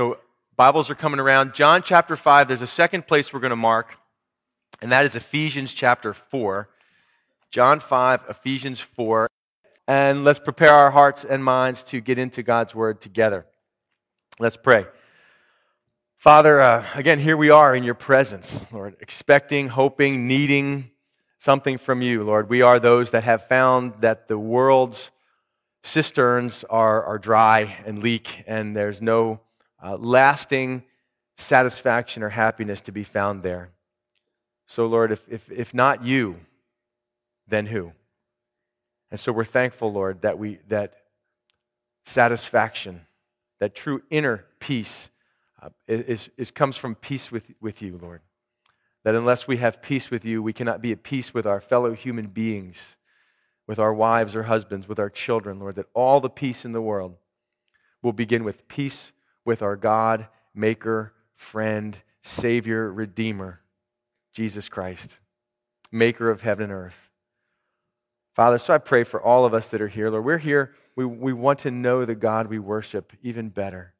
So, Bibles are coming around. John chapter 5, there's a second place we're going to mark, and that is Ephesians chapter 4. John 5, Ephesians 4. And let's prepare our hearts and minds to get into God's Word together. Let's pray. Father, uh, again, here we are in your presence, Lord, expecting, hoping, needing something from you, Lord. We are those that have found that the world's cisterns are, are dry and leak, and there's no uh, lasting satisfaction or happiness to be found there. So, Lord, if, if, if not you, then who? And so we're thankful, Lord, that we that satisfaction, that true inner peace, uh, is, is comes from peace with, with you, Lord. That unless we have peace with you, we cannot be at peace with our fellow human beings, with our wives or husbands, with our children, Lord. That all the peace in the world will begin with peace with our God, Maker, Friend, Savior, Redeemer, Jesus Christ, Maker of heaven and earth. Father, so I pray for all of us that are here, Lord. We're here, we, we want to know the God we worship even better.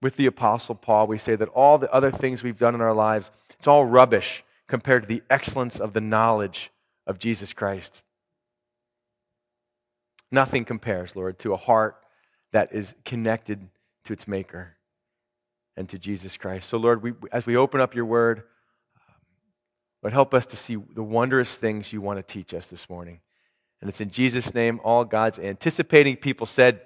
With the Apostle Paul, we say that all the other things we've done in our lives, it's all rubbish compared to the excellence of the knowledge of Jesus Christ. Nothing compares, Lord, to a heart that is connected to its maker and to Jesus Christ. So, Lord, we, as we open up your word, um, Lord, help us to see the wondrous things you want to teach us this morning. And it's in Jesus' name, all God's anticipating people said,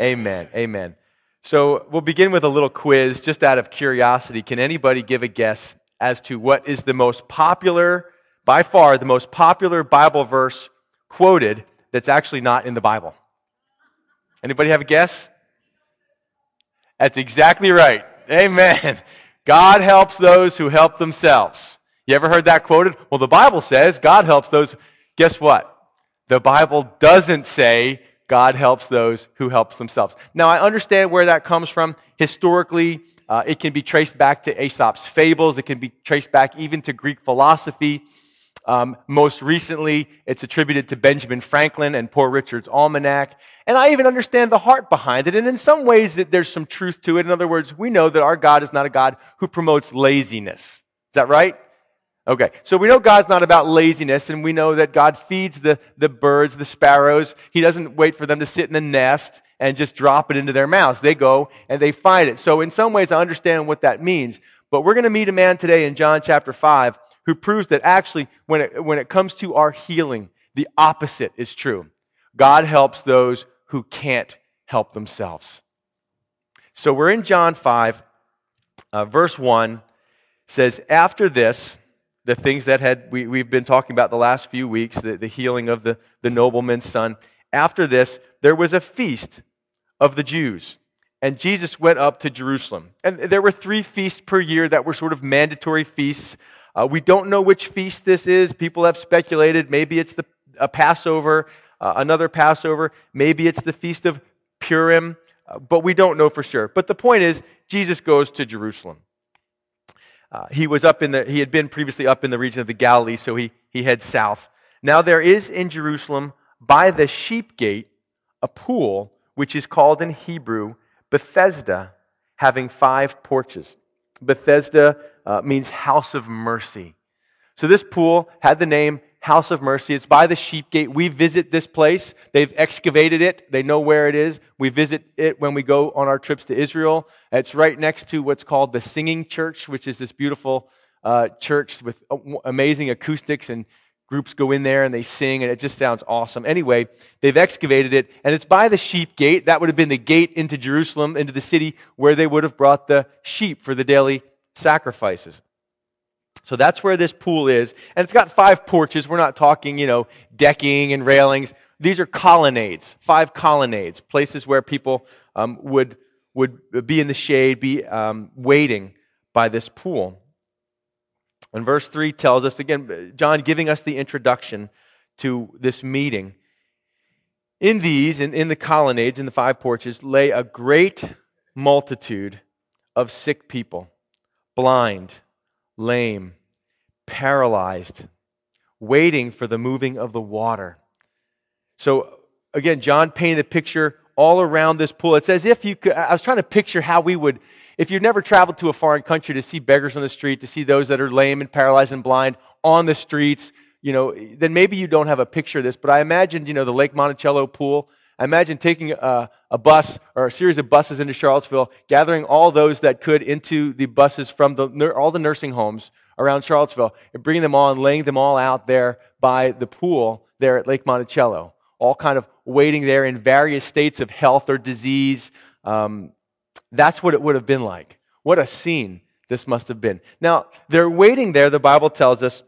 Amen. Amen. Amen. So we'll begin with a little quiz just out of curiosity. Can anybody give a guess as to what is the most popular, by far, the most popular Bible verse quoted that's actually not in the Bible? Anybody have a guess? That's exactly right. Amen. God helps those who help themselves. You ever heard that quoted? Well, the Bible says God helps those. Guess what? The Bible doesn't say God helps those who helps themselves. Now, I understand where that comes from. Historically, uh, it can be traced back to Aesop's fables. It can be traced back even to Greek philosophy. Um, most recently, it's attributed to Benjamin Franklin and Poor Richard's Almanac. And I even understand the heart behind it. And in some ways, there's some truth to it. In other words, we know that our God is not a God who promotes laziness. Is that right? Okay. So we know God's not about laziness, and we know that God feeds the, the birds, the sparrows. He doesn't wait for them to sit in the nest and just drop it into their mouths. They go and they find it. So in some ways, I understand what that means. But we're going to meet a man today in John chapter 5 who proves that actually, when it, when it comes to our healing, the opposite is true. God helps those who can't help themselves. So we're in John 5, uh, verse 1 says, After this, the things that had we, we've been talking about the last few weeks, the, the healing of the, the nobleman's son. After this, there was a feast of the Jews. And Jesus went up to Jerusalem. And there were three feasts per year that were sort of mandatory feasts. Uh, we don't know which feast this is. People have speculated. Maybe it's the a Passover uh, another Passover. Maybe it's the Feast of Purim, uh, but we don't know for sure. But the point is, Jesus goes to Jerusalem. Uh, he was up in the, he had been previously up in the region of the Galilee, so he, he heads south. Now there is in Jerusalem by the sheep gate a pool which is called in Hebrew Bethesda, having five porches. Bethesda uh, means house of mercy. So this pool had the name House of Mercy. It's by the sheep gate. We visit this place. They've excavated it. They know where it is. We visit it when we go on our trips to Israel. It's right next to what's called the Singing Church, which is this beautiful uh, church with amazing acoustics and groups go in there and they sing and it just sounds awesome. Anyway, they've excavated it and it's by the sheep gate. That would have been the gate into Jerusalem, into the city where they would have brought the sheep for the daily sacrifices. So that's where this pool is. And it's got five porches. We're not talking, you know, decking and railings. These are colonnades, five colonnades, places where people um, would, would be in the shade, be um, waiting by this pool. And verse 3 tells us, again, John giving us the introduction to this meeting. In these, in, in the colonnades, in the five porches, lay a great multitude of sick people, blind, lame, paralyzed, waiting for the moving of the water. So, again, John painted the picture all around this pool. It's as if you could, I was trying to picture how we would, if you've never traveled to a foreign country to see beggars on the street, to see those that are lame and paralyzed and blind on the streets, you know, then maybe you don't have a picture of this. But I imagined, you know, the Lake Monticello pool. I imagine taking a, a bus or a series of buses into Charlottesville, gathering all those that could into the buses from the, all the nursing homes around Charlottesville and bringing them all and laying them all out there by the pool there at Lake Monticello, all kind of waiting there in various states of health or disease. Um, that's what it would have been like. What a scene this must have been. Now, they're waiting there, the Bible tells us,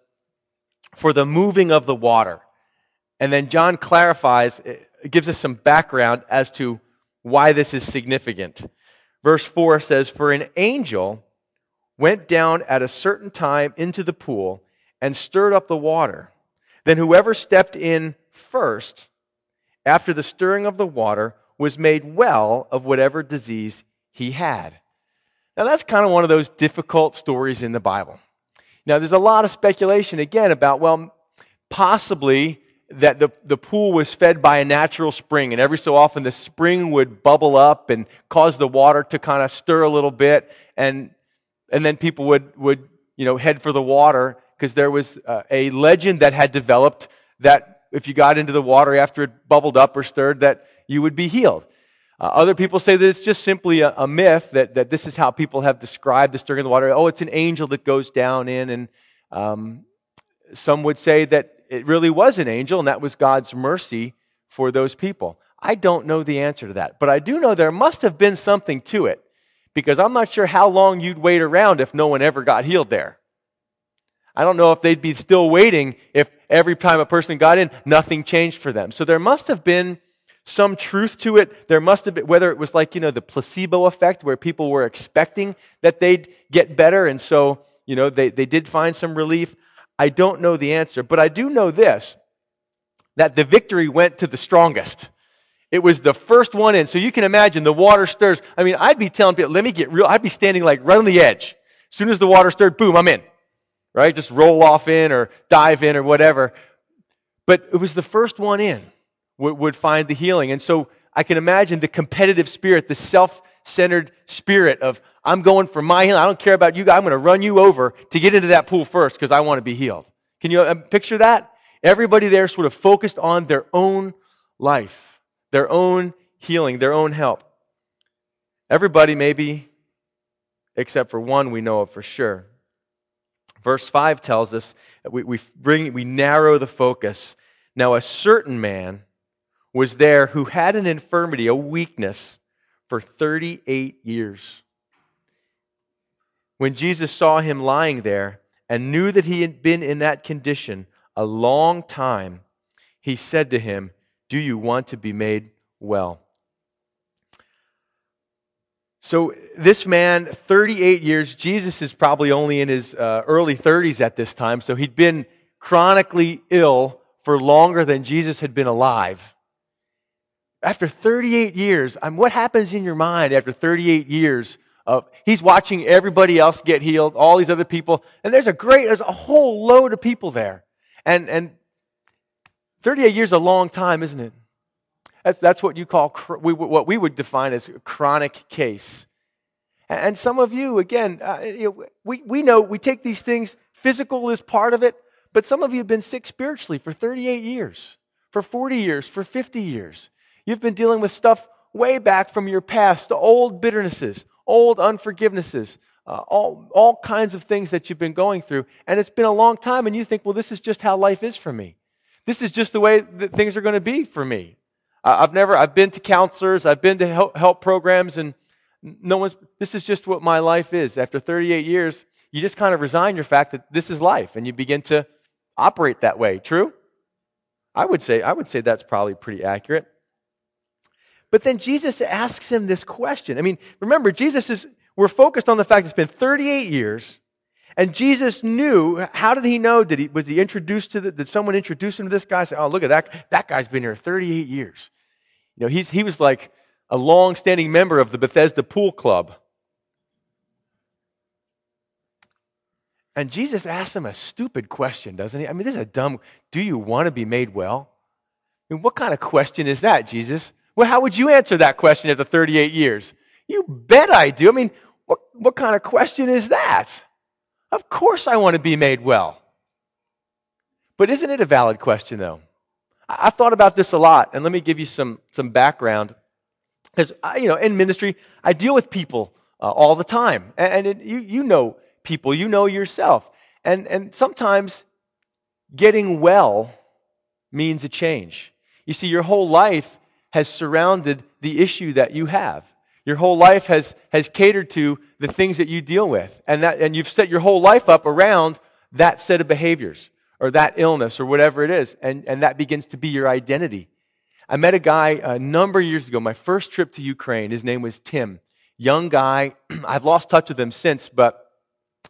for the moving of the water. And then John clarifies, eh, gives us some background as to why this is significant. Verse 4 says, For an angel went down at a certain time into the pool and stirred up the water. Then whoever stepped in first, after the stirring of the water, was made well of whatever disease he had. Now, that's kind of one of those difficult stories in the Bible. Now, there's a lot of speculation, again, about, well, possibly that the, the pool was fed by a natural spring, and every so often the spring would bubble up and cause the water to kind of stir a little bit, and, and then people would, would you know, head for the water because there was uh, a legend that had developed that if you got into the water after it bubbled up or stirred, that you would be healed. Uh, other people say that it's just simply a, a, myth, that, that this is how people have described the stirring of the water. Oh, it's an angel that goes down in. And um, some would say that it really was an angel, and that was God's mercy for those people. I don't know the answer to that, but I do know there must have been something to it, because I'm not sure how long you'd wait around if no one ever got healed there. I don't know if they'd be still waiting if every time a person got in, nothing changed for them. So there must have been some truth to it. There must have been, whether it was like, you know, the placebo effect where people were expecting that they'd get better and so, you know, they, they did find some relief. I don't know the answer, but I do know this that the victory went to the strongest. It was the first one in. So you can imagine the water stirs. I mean, I'd be telling people, let me get real. I'd be standing like right on the edge. As soon as the water stirred, boom, I'm in. Right? Just roll off in or dive in or whatever. But it was the first one in would, would find the healing. And so I can imagine the competitive spirit, the self centered spirit of, I'm going for my healing. I don't care about you. I'm going to run you over to get into that pool first because I want to be healed. Can you uh, picture that? Everybody there sort of focused on their own life, their own healing, their own help. Everybody, maybe, except for one we know of for sure. Verse 5 tells us we, we, bring, we narrow the focus. Now, a certain man was there who had an infirmity, a weakness, for 38 years. When Jesus saw him lying there and knew that he had been in that condition a long time, he said to him, Do you want to be made well? So, this man, 38 years, Jesus is probably only in his uh, early 30s at this time, so he'd been chronically ill for longer than Jesus had been alive after 38 years, I mean, what happens in your mind after 38 years of he's watching everybody else get healed, all these other people, and there's a great, there's a whole load of people there. And and 38 years is a long time, isn't it? That's that's what you call what we would define as a chronic case. And some of you, again, uh, we we know we take these things. Physical is part of it, but some of you have been sick spiritually for 38 years, for 40 years, for 50 years. You've been dealing with stuff way back from your past, old bitternesses, old unforgivenesses, uh, all, all kinds of things that you've been going through. And it's been a long time, and you think, well, this is just how life is for me. This is just the way that things are going to be for me. I've never, I've been to counselors, I've been to help, help programs, and no one's, this is just what my life is. After 38 years, you just kind of resign your fact that this is life, and you begin to operate that way. True? I would say, I would say that's probably pretty accurate. But then Jesus asks him this question. I mean, remember, Jesus is, we're focused on the fact it's been 38 years, and Jesus knew, how did he know? Did he, was he introduced to the, did someone introduce him to this guy? Say, oh, look at that, that guy's been here 38 years. You know, he's, he was like a long-standing member of the Bethesda Pool Club. And Jesus asks him a stupid question, doesn't he? I mean, this is a dumb, do you want to be made well? I mean, what kind of question is that, Jesus? Well, how would you answer that question after 38 years? You bet I do. I mean, what, what kind of question is that? Of course I want to be made well. But isn't it a valid question, though? I, have thought about this a lot, and let me give you some, some background. Because, you know, in ministry, I deal with people uh, all the time. And, and it, you, you know people, you know yourself. And, and sometimes getting well means a change. You see, your whole life has surrounded the issue that you have. Your whole life has, has catered to the things that you deal with. And, that, and you've set your whole life up around that set of behaviors or that illness or whatever it is. And, and that begins to be your identity. I met a guy a number of years ago, my first trip to Ukraine. His name was Tim. Young guy. I've lost touch with him since, but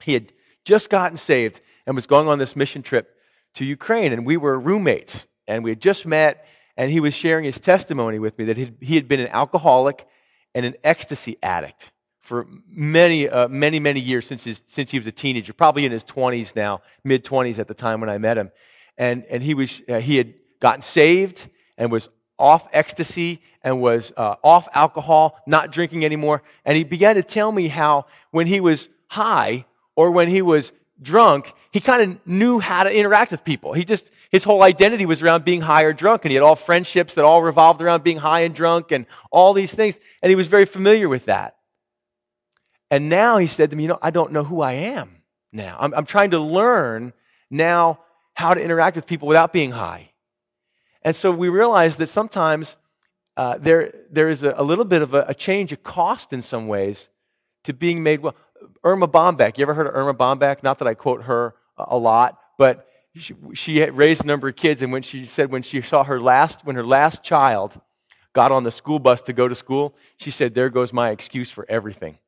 he had just gotten saved and was going on this mission trip to Ukraine. And we were roommates. And we had just met, and he was sharing his testimony with me that he had been an alcoholic and an ecstasy addict for many, uh, many, many years since, his, since he was a teenager, probably in his 20s now, mid 20s at the time when I met him. And, and he, was, uh, he had gotten saved and was off ecstasy and was uh, off alcohol, not drinking anymore. And he began to tell me how when he was high or when he was drunk, he kind of knew how to interact with people. He just, his whole identity was around being high or drunk, and he had all friendships that all revolved around being high and drunk and all these things, and he was very familiar with that. And now he said to me, You know, I don't know who I am now. I'm, I'm trying to learn now how to interact with people without being high. And so we realized that sometimes uh, there, there is a, a, little bit of a, a, change of cost in some ways to being made well. Erma Bombeck, you ever heard of Erma Bombeck? Not that I quote her a lot, but she, she raised a number of kids, and when she said when she saw her last, when her last child got on the school bus to go to school, she said, "There goes my excuse for everything."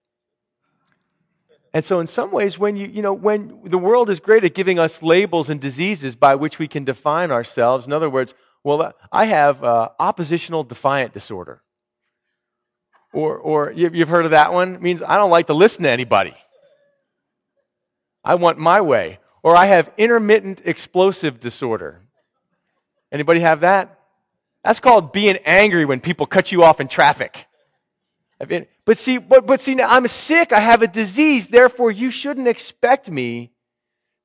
And so, in some ways, when you, you know, when the world is great at giving us labels and diseases by which we can define ourselves, in other words, well, I have uh, oppositional defiant disorder. Or, or you've heard of that one? It means I don't like to listen to anybody. I want my way. Or I have intermittent explosive disorder. Anybody have that? That's called being angry when people cut you off in traffic. But see, but, but see, now I'm sick. I have a disease. Therefore, you shouldn't expect me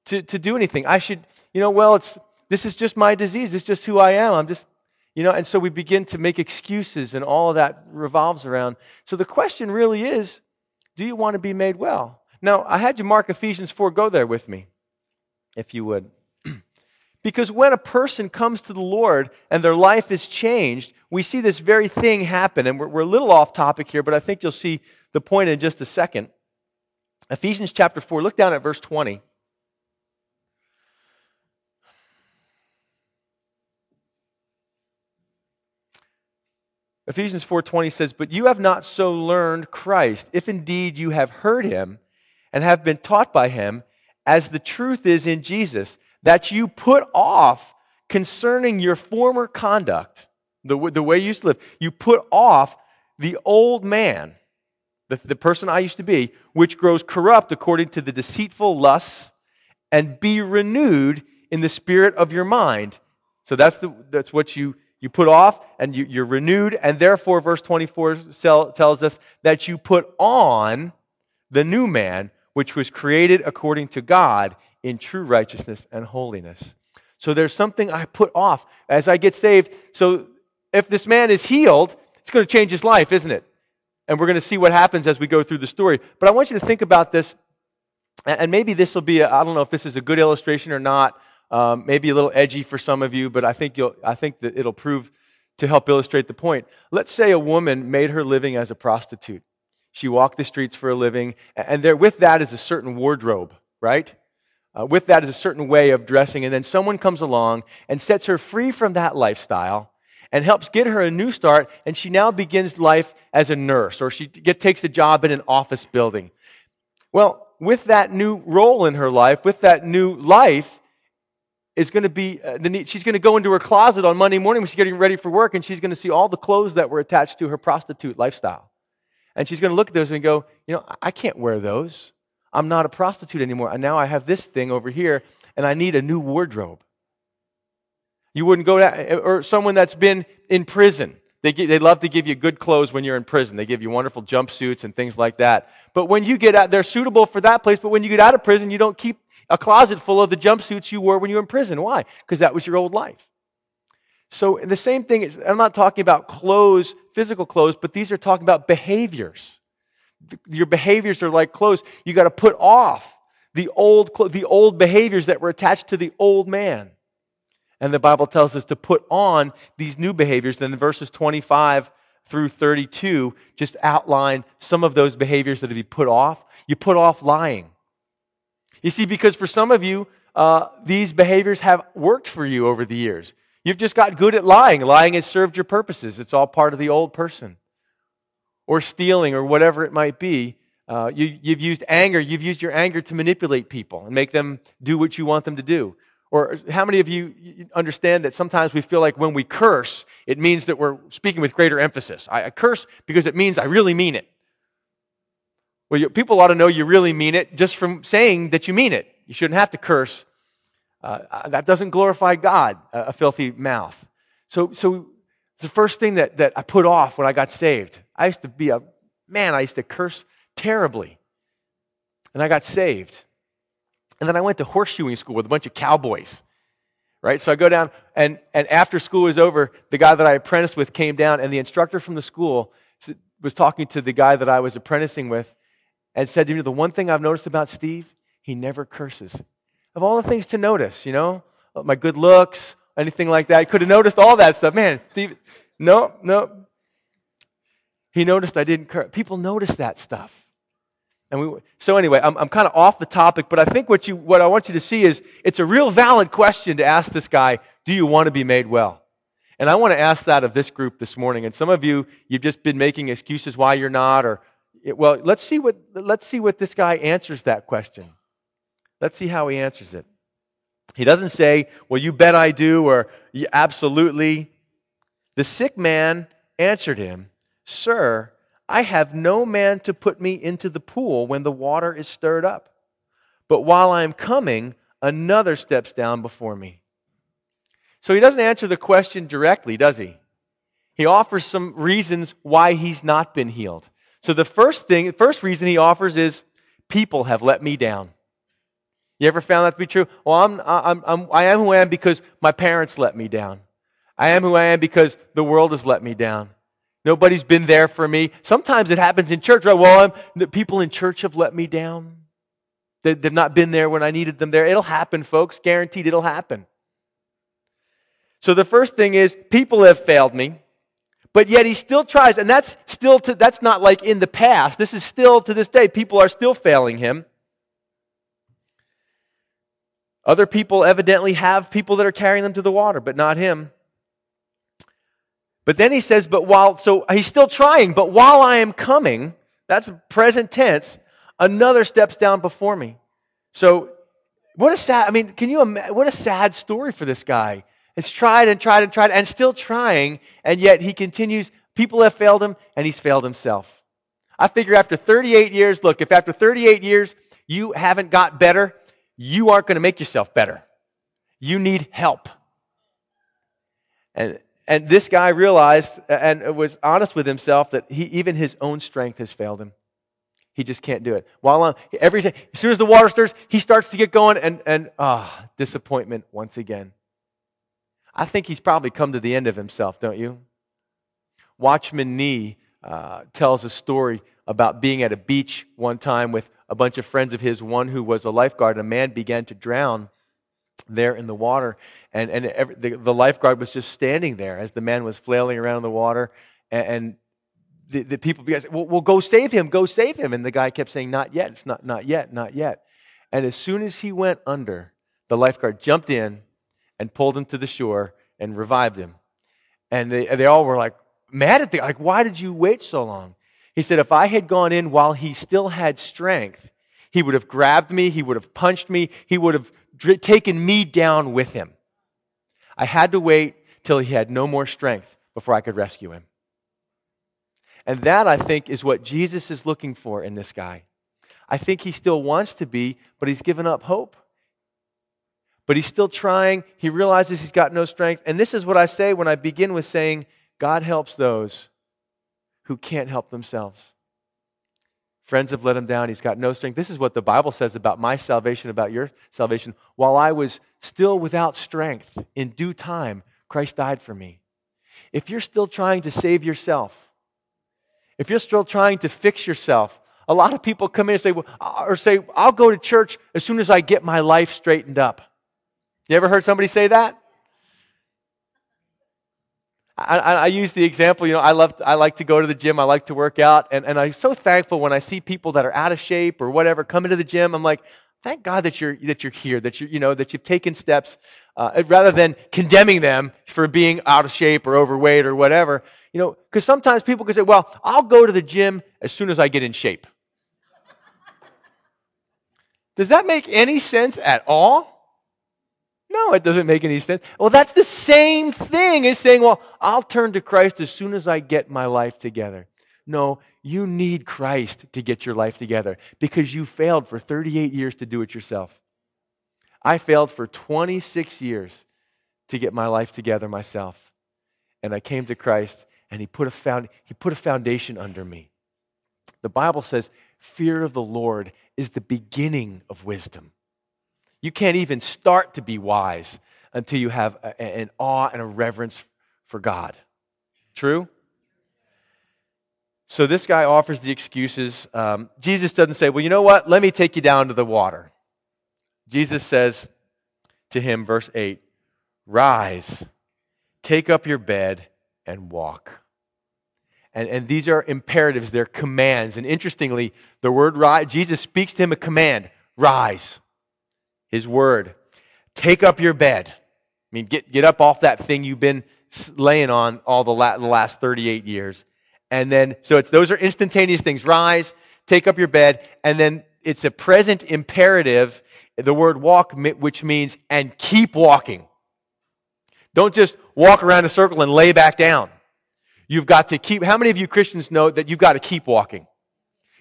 to, to do anything. I should, you know, well, it's this is just my disease. It's just who I am. I'm just, you know, and so we begin to make excuses, and all of that revolves around. So the question really is, do you want to be made well? Now, I had you mark Ephesians 4. Go there with me if you would. because when a person comes to the Lord and their life is changed, we see this very thing happen. And we're, we're a little off topic here, but I think you'll see the point in just a second. Ephesians chapter 4, look down at verse 20. Ephesians 4:20 says, "But you have not so learned Christ, if indeed you have heard him and have been taught by him, as the truth is in Jesus, that you put off concerning your former conduct, the, the way you used to live, you put off the old man, the, the person I used to be, which grows corrupt according to the deceitful lusts, and be renewed in the spirit of your mind. So that's, the, that's what you, you put off, and you, you're renewed, and therefore, verse 24 tells us that you put on the new man which was created according to God in true righteousness and holiness. So there's something I put off as I get saved. So if this man is healed, it's going to change his life, isn't it? And we're going to see what happens as we go through the story. But I want you to think about this, and maybe this will be, I don't know if this is a good illustration or not, um, maybe a little edgy for some of you, but I think, you'll, I think that it'll prove to help illustrate the point. Let's say a woman made her living as a prostitute. She walked the streets for a living. And there, with that is a certain wardrobe, right? Uh, with that is a certain way of dressing. And then someone comes along and sets her free from that lifestyle and helps get her a new start. And she now begins life as a nurse or she get, takes a job in an office building. Well, with that new role in her life, with that new life, is going to be uh, the need, she's going to go into her closet on Monday morning when she's getting ready for work and she's going to see all the clothes that were attached to her prostitute lifestyle. And she's going to look at those and go, you know, I can't wear those. I'm not a prostitute anymore. And now I have this thing over here, and I need a new wardrobe. You wouldn't go to, or someone that's been in prison, They, they love to give you good clothes when you're in prison. They give you wonderful jumpsuits and things like that. But when you get out, they're suitable for that place. But when you get out of prison, you don't keep a closet full of the jumpsuits you wore when you were in prison. Why? Because that was your old life. So the same thing is, I'm not talking about clothes, physical clothes, but these are talking about behaviors. Your behaviors are like clothes. You got to put off the old, the old behaviors that were attached to the old man. And the Bible tells us to put on these new behaviors. Then verses 25 through 32, just outline some of those behaviors that have been put off. You put off lying. You see, because for some of you, uh, these behaviors have worked for you over the years. You've just got good at lying. Lying has served your purposes. It's all part of the old person. Or stealing, or whatever it might be. Uh, you, you've used anger. You've used your anger to manipulate people and make them do what you want them to do. Or how many of you understand that sometimes we feel like when we curse, it means that we're speaking with greater emphasis? I, I curse because it means I really mean it. Well, you, people ought to know you really mean it just from saying that you mean it. You shouldn't have to curse uh, uh, that doesn't glorify God, a, filthy mouth. So, so it's the first thing that, that I put off when I got saved. I used to be a man, I used to curse terribly. And I got saved. And then I went to horseshoeing school with a bunch of cowboys. Right? So I go down, and, and after school was over, the guy that I apprenticed with came down, and the instructor from the school was talking to the guy that I was apprenticing with and said to me, The one thing I've noticed about Steve, he never curses of all the things to notice, you know, oh, my good looks, anything like that. I could have noticed all that stuff. Man, Steve, no, no. He noticed I didn't curse. People notice that stuff. And we, so anyway, I'm, I'm kind of off the topic, but I think what, you, what I want you to see is it's a real valid question to ask this guy, do you want to be made well? And I want to ask that of this group this morning. And some of you, you've just been making excuses why you're not, or, well, let's see what, let's see what this guy answers that question. Let's see how he answers it. He doesn't say, Well, you bet I do, or absolutely. The sick man answered him, Sir, I have no man to put me into the pool when the water is stirred up. But while I am coming, another steps down before me. So he doesn't answer the question directly, does he? He offers some reasons why he's not been healed. So the first thing, the first reason he offers is people have let me down. You ever found that to be true? Well, I'm, I'm, I'm, I am who I am because my parents let me down. I am who I am because the world has let me down. Nobody's been there for me. Sometimes it happens in church, right? Well, I'm, people in church have let me down. They, they've not been there when I needed them there. It'll happen, folks. Guaranteed it'll happen. So the first thing is people have failed me, but yet he still tries, and that's still to, that's not like in the past. This is still to this day. People are still failing him. Other people evidently have people that are carrying them to the water, but not him. But then he says, but while, so he's still trying, but while I am coming, that's present tense, another steps down before me. So, what a sad, I mean, can you imagine, what a sad story for this guy. He's tried and tried and tried and still trying, and yet he continues, people have failed him, and he's failed himself. I figure after 38 years, look, if after 38 years you haven't got better, you aren't going to make yourself better. You need help. And, and this guy realized and was honest with himself that he, even his own strength has failed him. He just can't do it. While on, every, as soon as the water stirs, he starts to get going and, and ah, disappointment once again. I think he's probably come to the end of himself, don't you? Watchman Nee uh, tells a story about being at a beach one time with a bunch of friends of his, one who was a lifeguard, and a man began to drown there in the water. And, and every, the, the, lifeguard was just standing there as the man was flailing around in the water. And, and the, the people began to say, well, well, go save him, go save him. And the guy kept saying, Not yet, it's not, not yet, not yet. And as soon as he went under, the lifeguard jumped in and pulled him to the shore and revived him. And they, they all were like mad at the like, why did you wait so long? He said, If I had gone in while he still had strength, he would have grabbed me, he would have punched me, he would have taken me down with him. I had to wait till he had no more strength before I could rescue him. And that, I think, is what Jesus is looking for in this guy. I think he still wants to be, but he's given up hope. But he's still trying. He realizes he's got no strength. And this is what I say when I begin with saying, God helps those who can't help themselves. Friends have let him down. He's got no strength. This is what the Bible says about my salvation, about your salvation. While I was still without strength, in due time, Christ died for me. If you're still trying to save yourself, if you're still trying to fix yourself, a lot of people come in and say, well, uh, or say, I'll go to church as soon as I get my life straightened up. You ever heard somebody say that? I, I, use the example, you know, I love, I like to go to the gym, I like to work out, and, and I'm so thankful when I see people that are out of shape or whatever come into the gym. I'm like, thank God that you're that you're here, that you you know that you've taken steps, uh, rather than condemning them for being out of shape or overweight or whatever. You know, because sometimes people can say, well, I'll go to the gym as soon as I get in shape. Does that make any sense at all? No, it doesn't make any sense. Well, that's the same thing as saying, well, I'll turn to Christ as soon as I get my life together. No, you need Christ to get your life together because you failed for 38 years to do it yourself. I failed for 26 years to get my life together myself. And I came to Christ and he put a found, he put a foundation under me. The Bible says fear of the Lord is the beginning of wisdom. You can't even start to be wise until you have a, an awe and a reverence for God. True? So this guy offers the excuses. Um, Jesus doesn't say, Well, you know what? Let me take you down to the water. Jesus says to him, verse 8, Rise, take up your bed, and walk. And, and these are imperatives, they're commands. And interestingly, the word rise, Jesus speaks to him a command rise his word. Take up your bed. I mean, get, get up off that thing you've been laying on all the, la- the last 38 years. And then, so it's, those are instantaneous things. Rise, take up your bed, and then it's a present imperative, the word walk, which means, and keep walking. Don't just walk around a circle and lay back down. You've got to keep, how many of you Christians know that you've got to keep walking?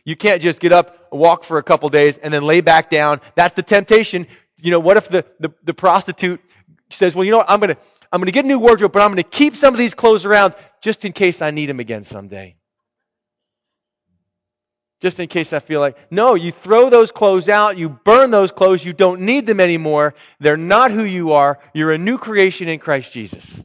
You can't just get up, walk for a couple days, and then lay back down. That's the temptation. You know, what if the, the, the prostitute says, well, you know what, I'm going to I'm to get a new wardrobe, but I'm going to keep some of these clothes around just in case I need them again someday. Just in case I feel like, no, you throw those clothes out, you burn those clothes, you don't need them anymore. They're not who you are. You're a new creation in Christ Jesus.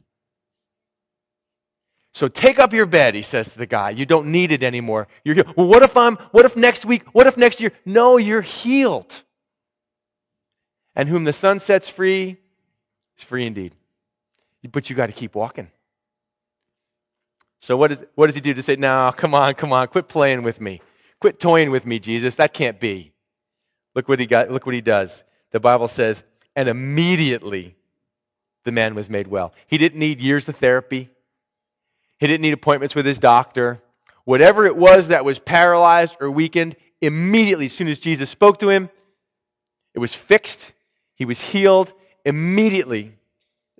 So take up your bed, he says to the guy. You don't need it anymore. You're healed. Well, what if I'm, what if next week, what if next year? No, you're healed. And whom the Son sets free is free indeed. But you got to keep walking. So what, is, what does he do to say, now, come on, come on, quit playing with me. Quit toying with me, Jesus. That can't be. Look what he got, look what he does. The Bible says, and immediately the man was made well. He didn't need years of therapy. He didn't need appointments with his doctor. Whatever it was that was paralyzed or weakened, immediately, as soon as Jesus spoke to him, it was fixed. He was healed immediately.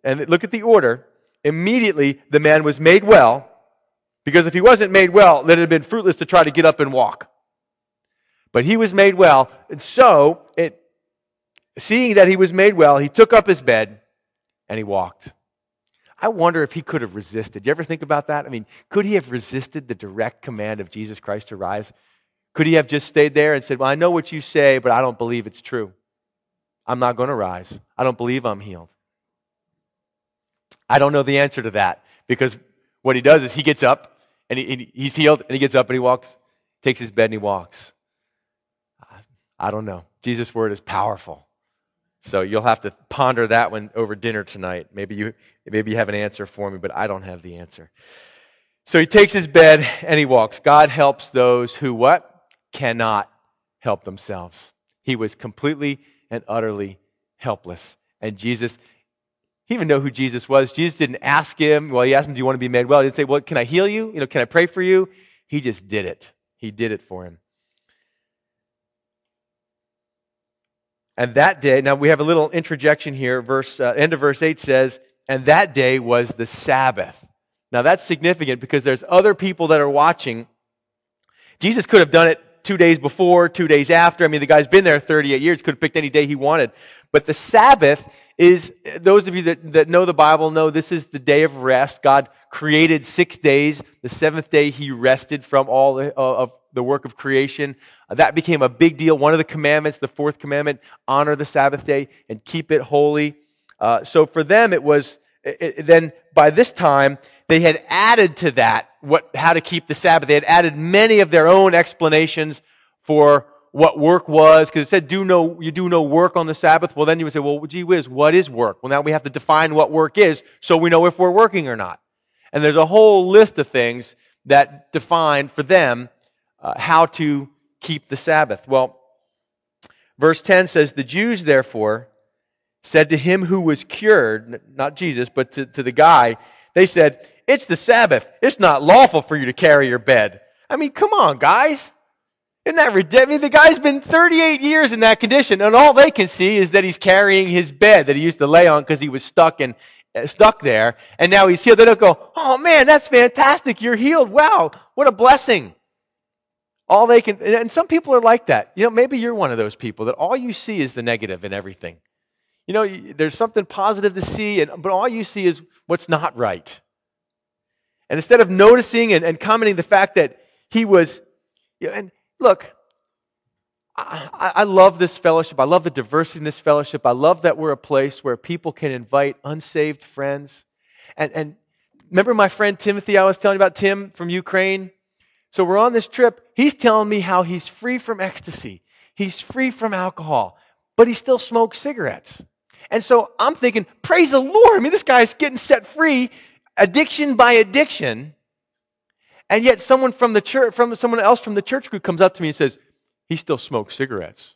And look at the order. Immediately, the man was made well. Because if he wasn't made well, then it had been fruitless to try to get up and walk. But he was made well. And so, it, seeing that he was made well, he took up his bed and he walked. I wonder if he could have resisted. You ever think about that? I mean, could he have resisted the direct command of Jesus Christ to rise? Could he have just stayed there and said, Well, I know what you say, but I don't believe it's true. I'm not going to rise. I don't believe I'm healed. I don't know the answer to that because what he does is he gets up and he, he's healed and he gets up and he walks, takes his bed and he walks. I don't know. Jesus' word is powerful. So you'll have to ponder that one over dinner tonight. Maybe you maybe you have an answer for me, but I don't have the answer. So he takes his bed and he walks. God helps those who what? Cannot help themselves. He was completely and utterly helpless. And Jesus he even know who Jesus was. Jesus didn't ask him, well, he asked him, Do you want to be made well? He didn't say, Well, can I heal you? You know, can I pray for you? He just did it. He did it for him. And that day, now we have a little interjection here. Verse uh, end of verse eight says, "And that day was the Sabbath." Now that's significant because there's other people that are watching. Jesus could have done it two days before, two days after. I mean, the guy's been there 38 years. Could have picked any day he wanted. But the Sabbath is those of you that, that know the Bible know this is the day of rest. God created six days. The seventh day, He rested from all uh, of the work of creation. Uh, that became a big deal. One of the commandments, the fourth commandment, honor the Sabbath day and keep it holy. Uh, so for them, it was it, it, then by this time they had added to that what how to keep the Sabbath. They had added many of their own explanations for what work was, because it said do no you do no work on the Sabbath. Well, then you would say, well, gee whiz, what is work? Well, now we have to define what work is so we know if we're working or not. And there's a whole list of things that define for them uh, how to keep the Sabbath. Well, verse 10 says, The Jews, therefore, said to him who was cured, not Jesus, but to, to the guy, they said, It's the Sabbath. It's not lawful for you to carry your bed. I mean, come on, guys. Isn't that ridiculous? I mean, the guy's been 38 years in that condition, and all they can see is that he's carrying his bed that he used to lay on because he was stuck and uh, stuck there, and now he's healed. They don't go, "Oh man, that's fantastic! You're healed! Wow, what a blessing!" All they can, and some people are like that. You know, maybe you're one of those people that all you see is the negative in everything. You know, there's something positive to see, and, but all you see is what's not right. And instead of noticing and, and commenting the fact that he was, you know, and look, I, I love this fellowship. I love the diversity in this fellowship. I love that we're a place where people can invite unsaved friends. And, and remember my friend Timothy I was telling you about, Tim from Ukraine? So we're on this trip. He's telling me how he's free from ecstasy. He's free from alcohol, but he still smokes cigarettes. And so I'm thinking, praise the Lord. I mean, this guy's getting set free, addiction by addiction. And yet someone from the church, from someone else from the church group comes up to me and says, he still smokes cigarettes.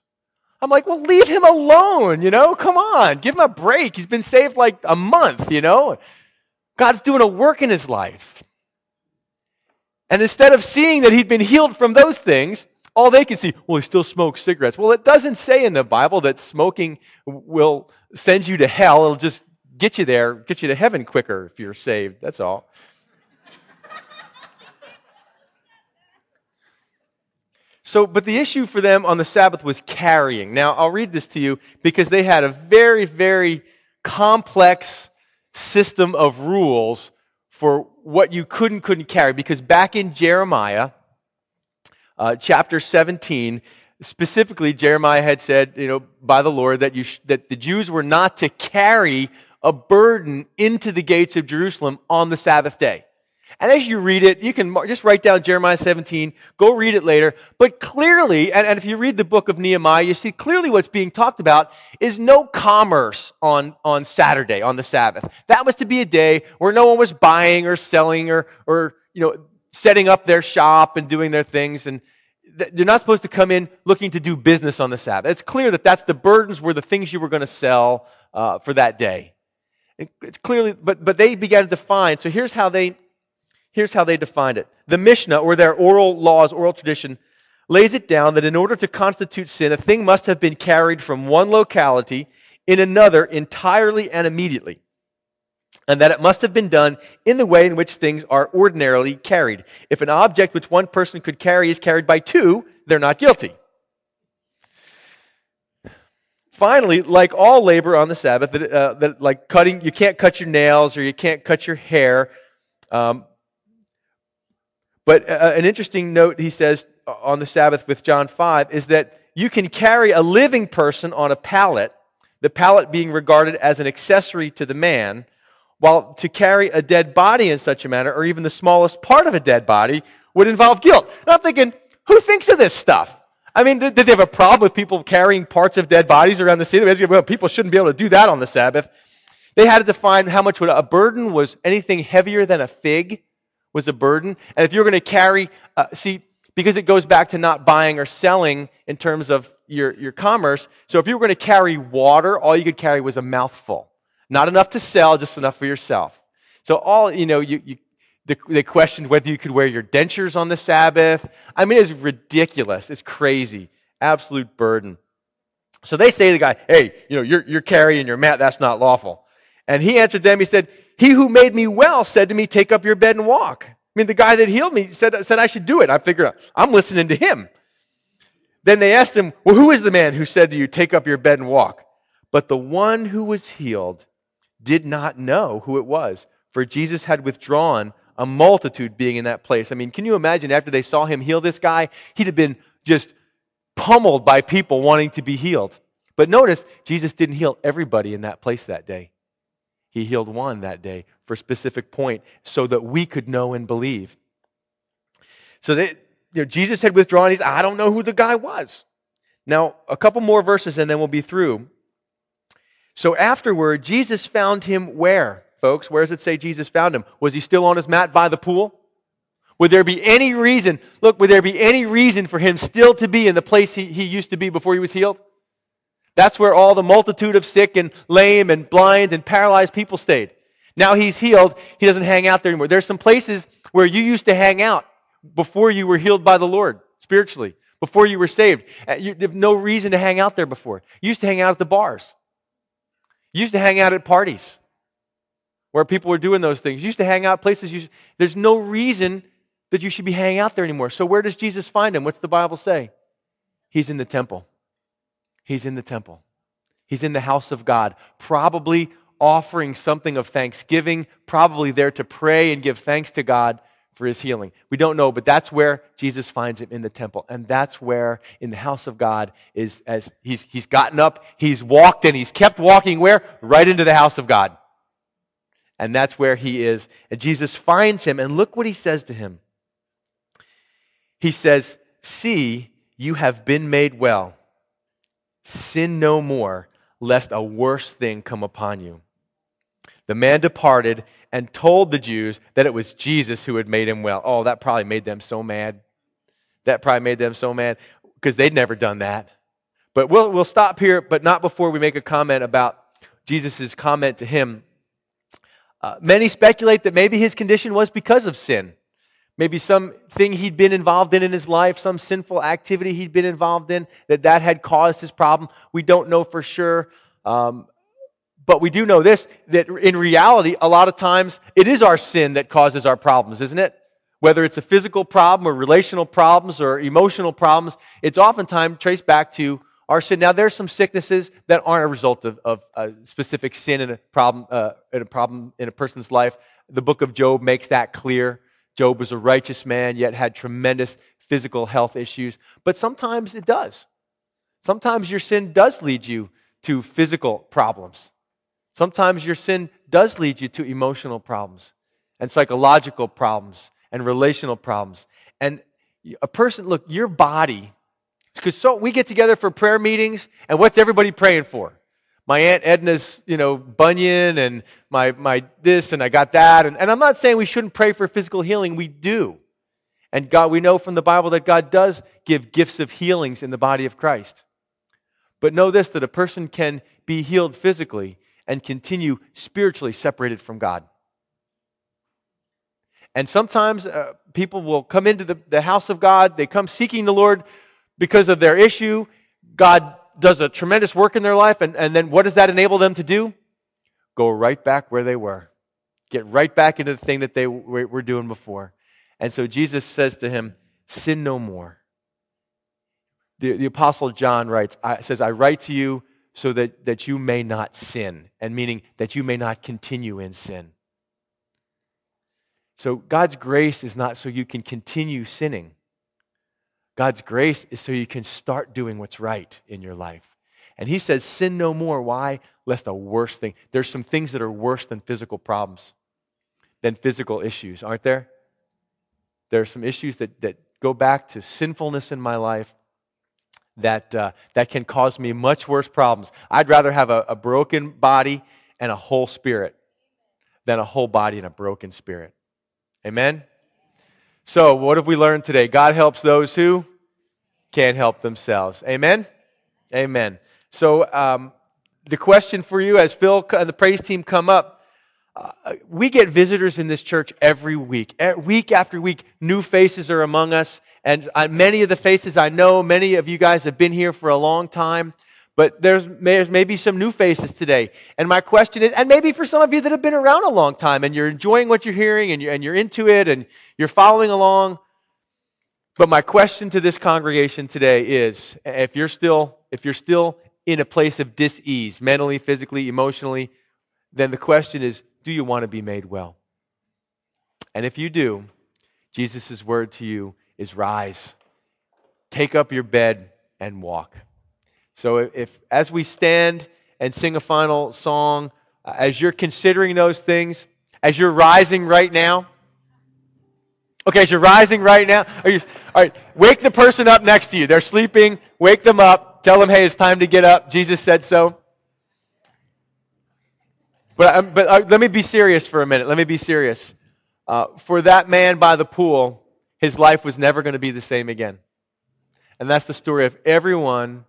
I'm like, well, leave him alone, you know? Come on, give him a break. He's been saved like a month, you know? God's doing a work in his life. And instead of seeing that he'd been healed from those things, all they can see, well, he still smokes cigarettes. Well, it doesn't say in the Bible that smoking will send you to hell. It'll just get you there, get you to heaven quicker if you're saved. That's all. So, but the issue for them on the Sabbath was carrying. Now, I'll read this to you because they had a very, very complex system of rules for what you could and couldn't carry. Because back in Jeremiah, uh, chapter 17, specifically, Jeremiah had said, you know, by the Lord that, you sh- that the Jews were not to carry a burden into the gates of Jerusalem on the Sabbath day. And as you read it, you can just write down Jeremiah 17, go read it later. But clearly, and, and, if you read the book of Nehemiah, you see clearly what's being talked about is no commerce on, on Saturday, on the Sabbath. That was to be a day where no one was buying or selling or, or you know, setting up their shop and doing their things. And they're not supposed to come in looking to do business on the Sabbath. It's clear that that's the burdens were the things you were going to sell uh, for that day. It's clearly, but, but they began to define. So here's how they Here's how they defined it. The Mishnah, or their oral laws, oral tradition, lays it down that in order to constitute sin, a thing must have been carried from one locality in another entirely and immediately. And that it must have been done in the way in which things are ordinarily carried. If an object which one person could carry is carried by two, they're not guilty. Finally, like all labor on the Sabbath, that, uh, that like cutting, you can't cut your nails or you can't cut your hair. Um, but uh, an interesting note he says on the Sabbath with John 5 is that you can carry a living person on a pallet, the pallet being regarded as an accessory to the man, while to carry a dead body in such a manner, or even the smallest part of a dead body, would involve guilt. And I'm thinking, who thinks of this stuff? I mean, did, did they have a problem with people carrying parts of dead bodies around the city? Well, people shouldn't be able to do that on the Sabbath. They had to define how much a burden was anything heavier than a fig was a burden. And if you're going to carry, uh, see, because it goes back to not buying or selling in terms of your, your commerce. So if you were going to carry water, all you could carry was a mouthful. Not enough to sell, just enough for yourself. So all, you know, you, you they questioned whether you could wear your dentures on the Sabbath. I mean, it's ridiculous. It's crazy. Absolute burden. So they say to the guy, hey, you know, you're, you're carrying your mat. That's not lawful. And he answered them, he said, he who made me well said to me, Take up your bed and walk. I mean, the guy that healed me said, said I should do it. I figured I'm listening to him. Then they asked him, Well, who is the man who said to you, Take up your bed and walk? But the one who was healed did not know who it was, for Jesus had withdrawn a multitude being in that place. I mean, can you imagine after they saw him heal this guy? He'd have been just pummeled by people wanting to be healed. But notice, Jesus didn't heal everybody in that place that day. He healed one that day for a specific point so that we could know and believe. So they, you know, Jesus had withdrawn. He's, I don't know who the guy was. Now, a couple more verses and then we'll be through. So afterward, Jesus found him where, folks? Where does it say Jesus found him? Was he still on his mat by the pool? Would there be any reason, look, would there be any reason for him still to be in the place he, he used to be before he was healed? That's where all the multitude of sick and lame and blind and paralyzed people stayed. Now he's healed. He doesn't hang out there anymore. There's some places where you used to hang out before you were healed by the Lord spiritually, before you were saved. Uh, you have no reason to hang out there before. You used to hang out at the bars. You used to hang out at parties where people were doing those things. You used to hang out places. You, there's no reason that you should be hanging out there anymore. So where does Jesus find him? What's the Bible say? He's in the temple. He's in the temple. He's in the house of God, probably offering something of thanksgiving, probably there to pray and give thanks to God for his healing. We don't know, but that's where Jesus finds him in the temple. And that's where in the house of God is as he's he's gotten up, he's walked and he's kept walking where? Right into the house of God. And that's where he is. And Jesus finds him and look what he says to him. He says, "See, you have been made well. Sin no more, lest a worse thing come upon you." The man departed and told the Jews that it was Jesus who had made him well. Oh, that probably made them so mad. That probably made them so mad because they'd never done that. But we'll, we'll stop here, but not before we make a comment about Jesus' comment to him. Uh, many speculate that maybe his condition was because of sin. Maybe something he'd been involved in in his life, some sinful activity he'd been involved in, that that had caused his problem. We don't know for sure. Um, but we do know this that in reality, a lot of times it is our sin that causes our problems, isn't it? Whether it's a physical problem or relational problems or emotional problems, it's oftentimes traced back to our sin. Now, there's some sicknesses that aren't a result of, of a specific sin in a problem uh, in a problem in a person's life. The book of Job makes that clear. Job was a righteous man, yet had tremendous physical health issues. But sometimes it does. Sometimes your sin does lead you to physical problems. Sometimes your sin does lead you to emotional problems and psychological problems and relational problems. And a person, look, your body, because so we get together for prayer meetings, and what's everybody praying for? My aunt Edna's, you know, bunion, and my my this, and I got that, and, and I'm not saying we shouldn't pray for physical healing. We do, and God, we know from the Bible that God does give gifts of healings in the body of Christ. But know this: that a person can be healed physically and continue spiritually separated from God. And sometimes uh, people will come into the, the house of God, they come seeking the Lord because of their issue. God does a tremendous work in their life, and, and then what does that enable them to do? Go right back where they were. Get right back into the thing that they were doing before. And so Jesus says to him, Sin no more. The, the Apostle John writes, I, says, I write to you so that, that you may not sin, and meaning that you may not continue in sin. So God's grace is not so you can continue sinning. God's grace is so you can start doing what's right in your life. And he says, sin no more. Why? Lest a worse thing. There's some things that are worse than physical problems, than physical issues, aren't there? There are some issues that, that go back to sinfulness in my life that, uh, that can cause me much worse problems. I'd rather have a, a broken body and a whole spirit than a whole body and a broken spirit. Amen? So, what have we learned today? God helps those who can't help themselves. Amen? Amen. So, um, the question for you as Phil and the praise team come up, uh, we get visitors in this church every week. Week after week, new faces are among us. And I, many of the faces I know, many of you guys have been here for a long time, but there's, there's maybe some new faces today. And my question is, and maybe for some of you that have been around a long time and you're enjoying what you're hearing and you're, and you're into it and you're following along. But my question to this congregation today is, if you're still, if you're still in a place of dis-ease, mentally, physically, emotionally, then the question is, do you want to be made well? And if you do, Jesus' word to you is rise. Take up your bed and walk. So if as we stand and sing a final song, uh, as you're considering those things, as you're rising right now, okay, as you're rising right now, are you, all right, wake the person up next to you. They're sleeping. Wake them up. Tell them, hey, it's time to get up. Jesus said so. But, um, but uh, let me be serious for a minute. Let me be serious. Uh, for that man by the pool, his life was never going to be the same again. And that's the story of everyone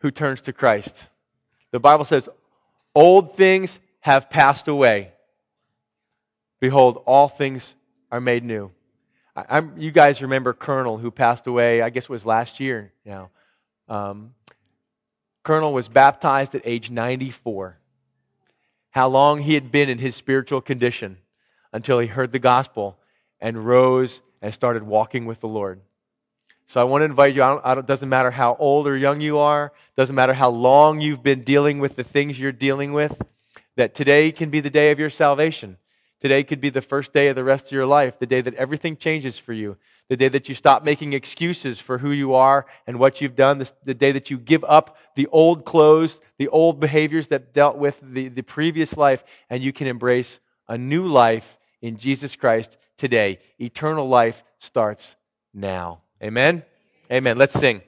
who turns to Christ. The Bible says, Old things have passed away. Behold, all things are made new. I, you guys remember Colonel who passed away, I guess it was last year now. Um, Colonel was baptized at age 94. How long he had been in his spiritual condition until he heard the gospel and rose and started walking with the Lord. So I want to invite you. it doesn't matter how old or young you are. Doesn't matter how long you've been dealing with the things you're dealing with. That today can be the day of your salvation. Today could be the first day of the rest of your life. The day that everything changes for you. The day that you stop making excuses for who you are and what you've done. The, day that you give up the old clothes, the old behaviors that dealt with the, the previous life, and you can embrace a new life in Jesus Christ today. Eternal life starts now. Amen? Amen. Let's sing.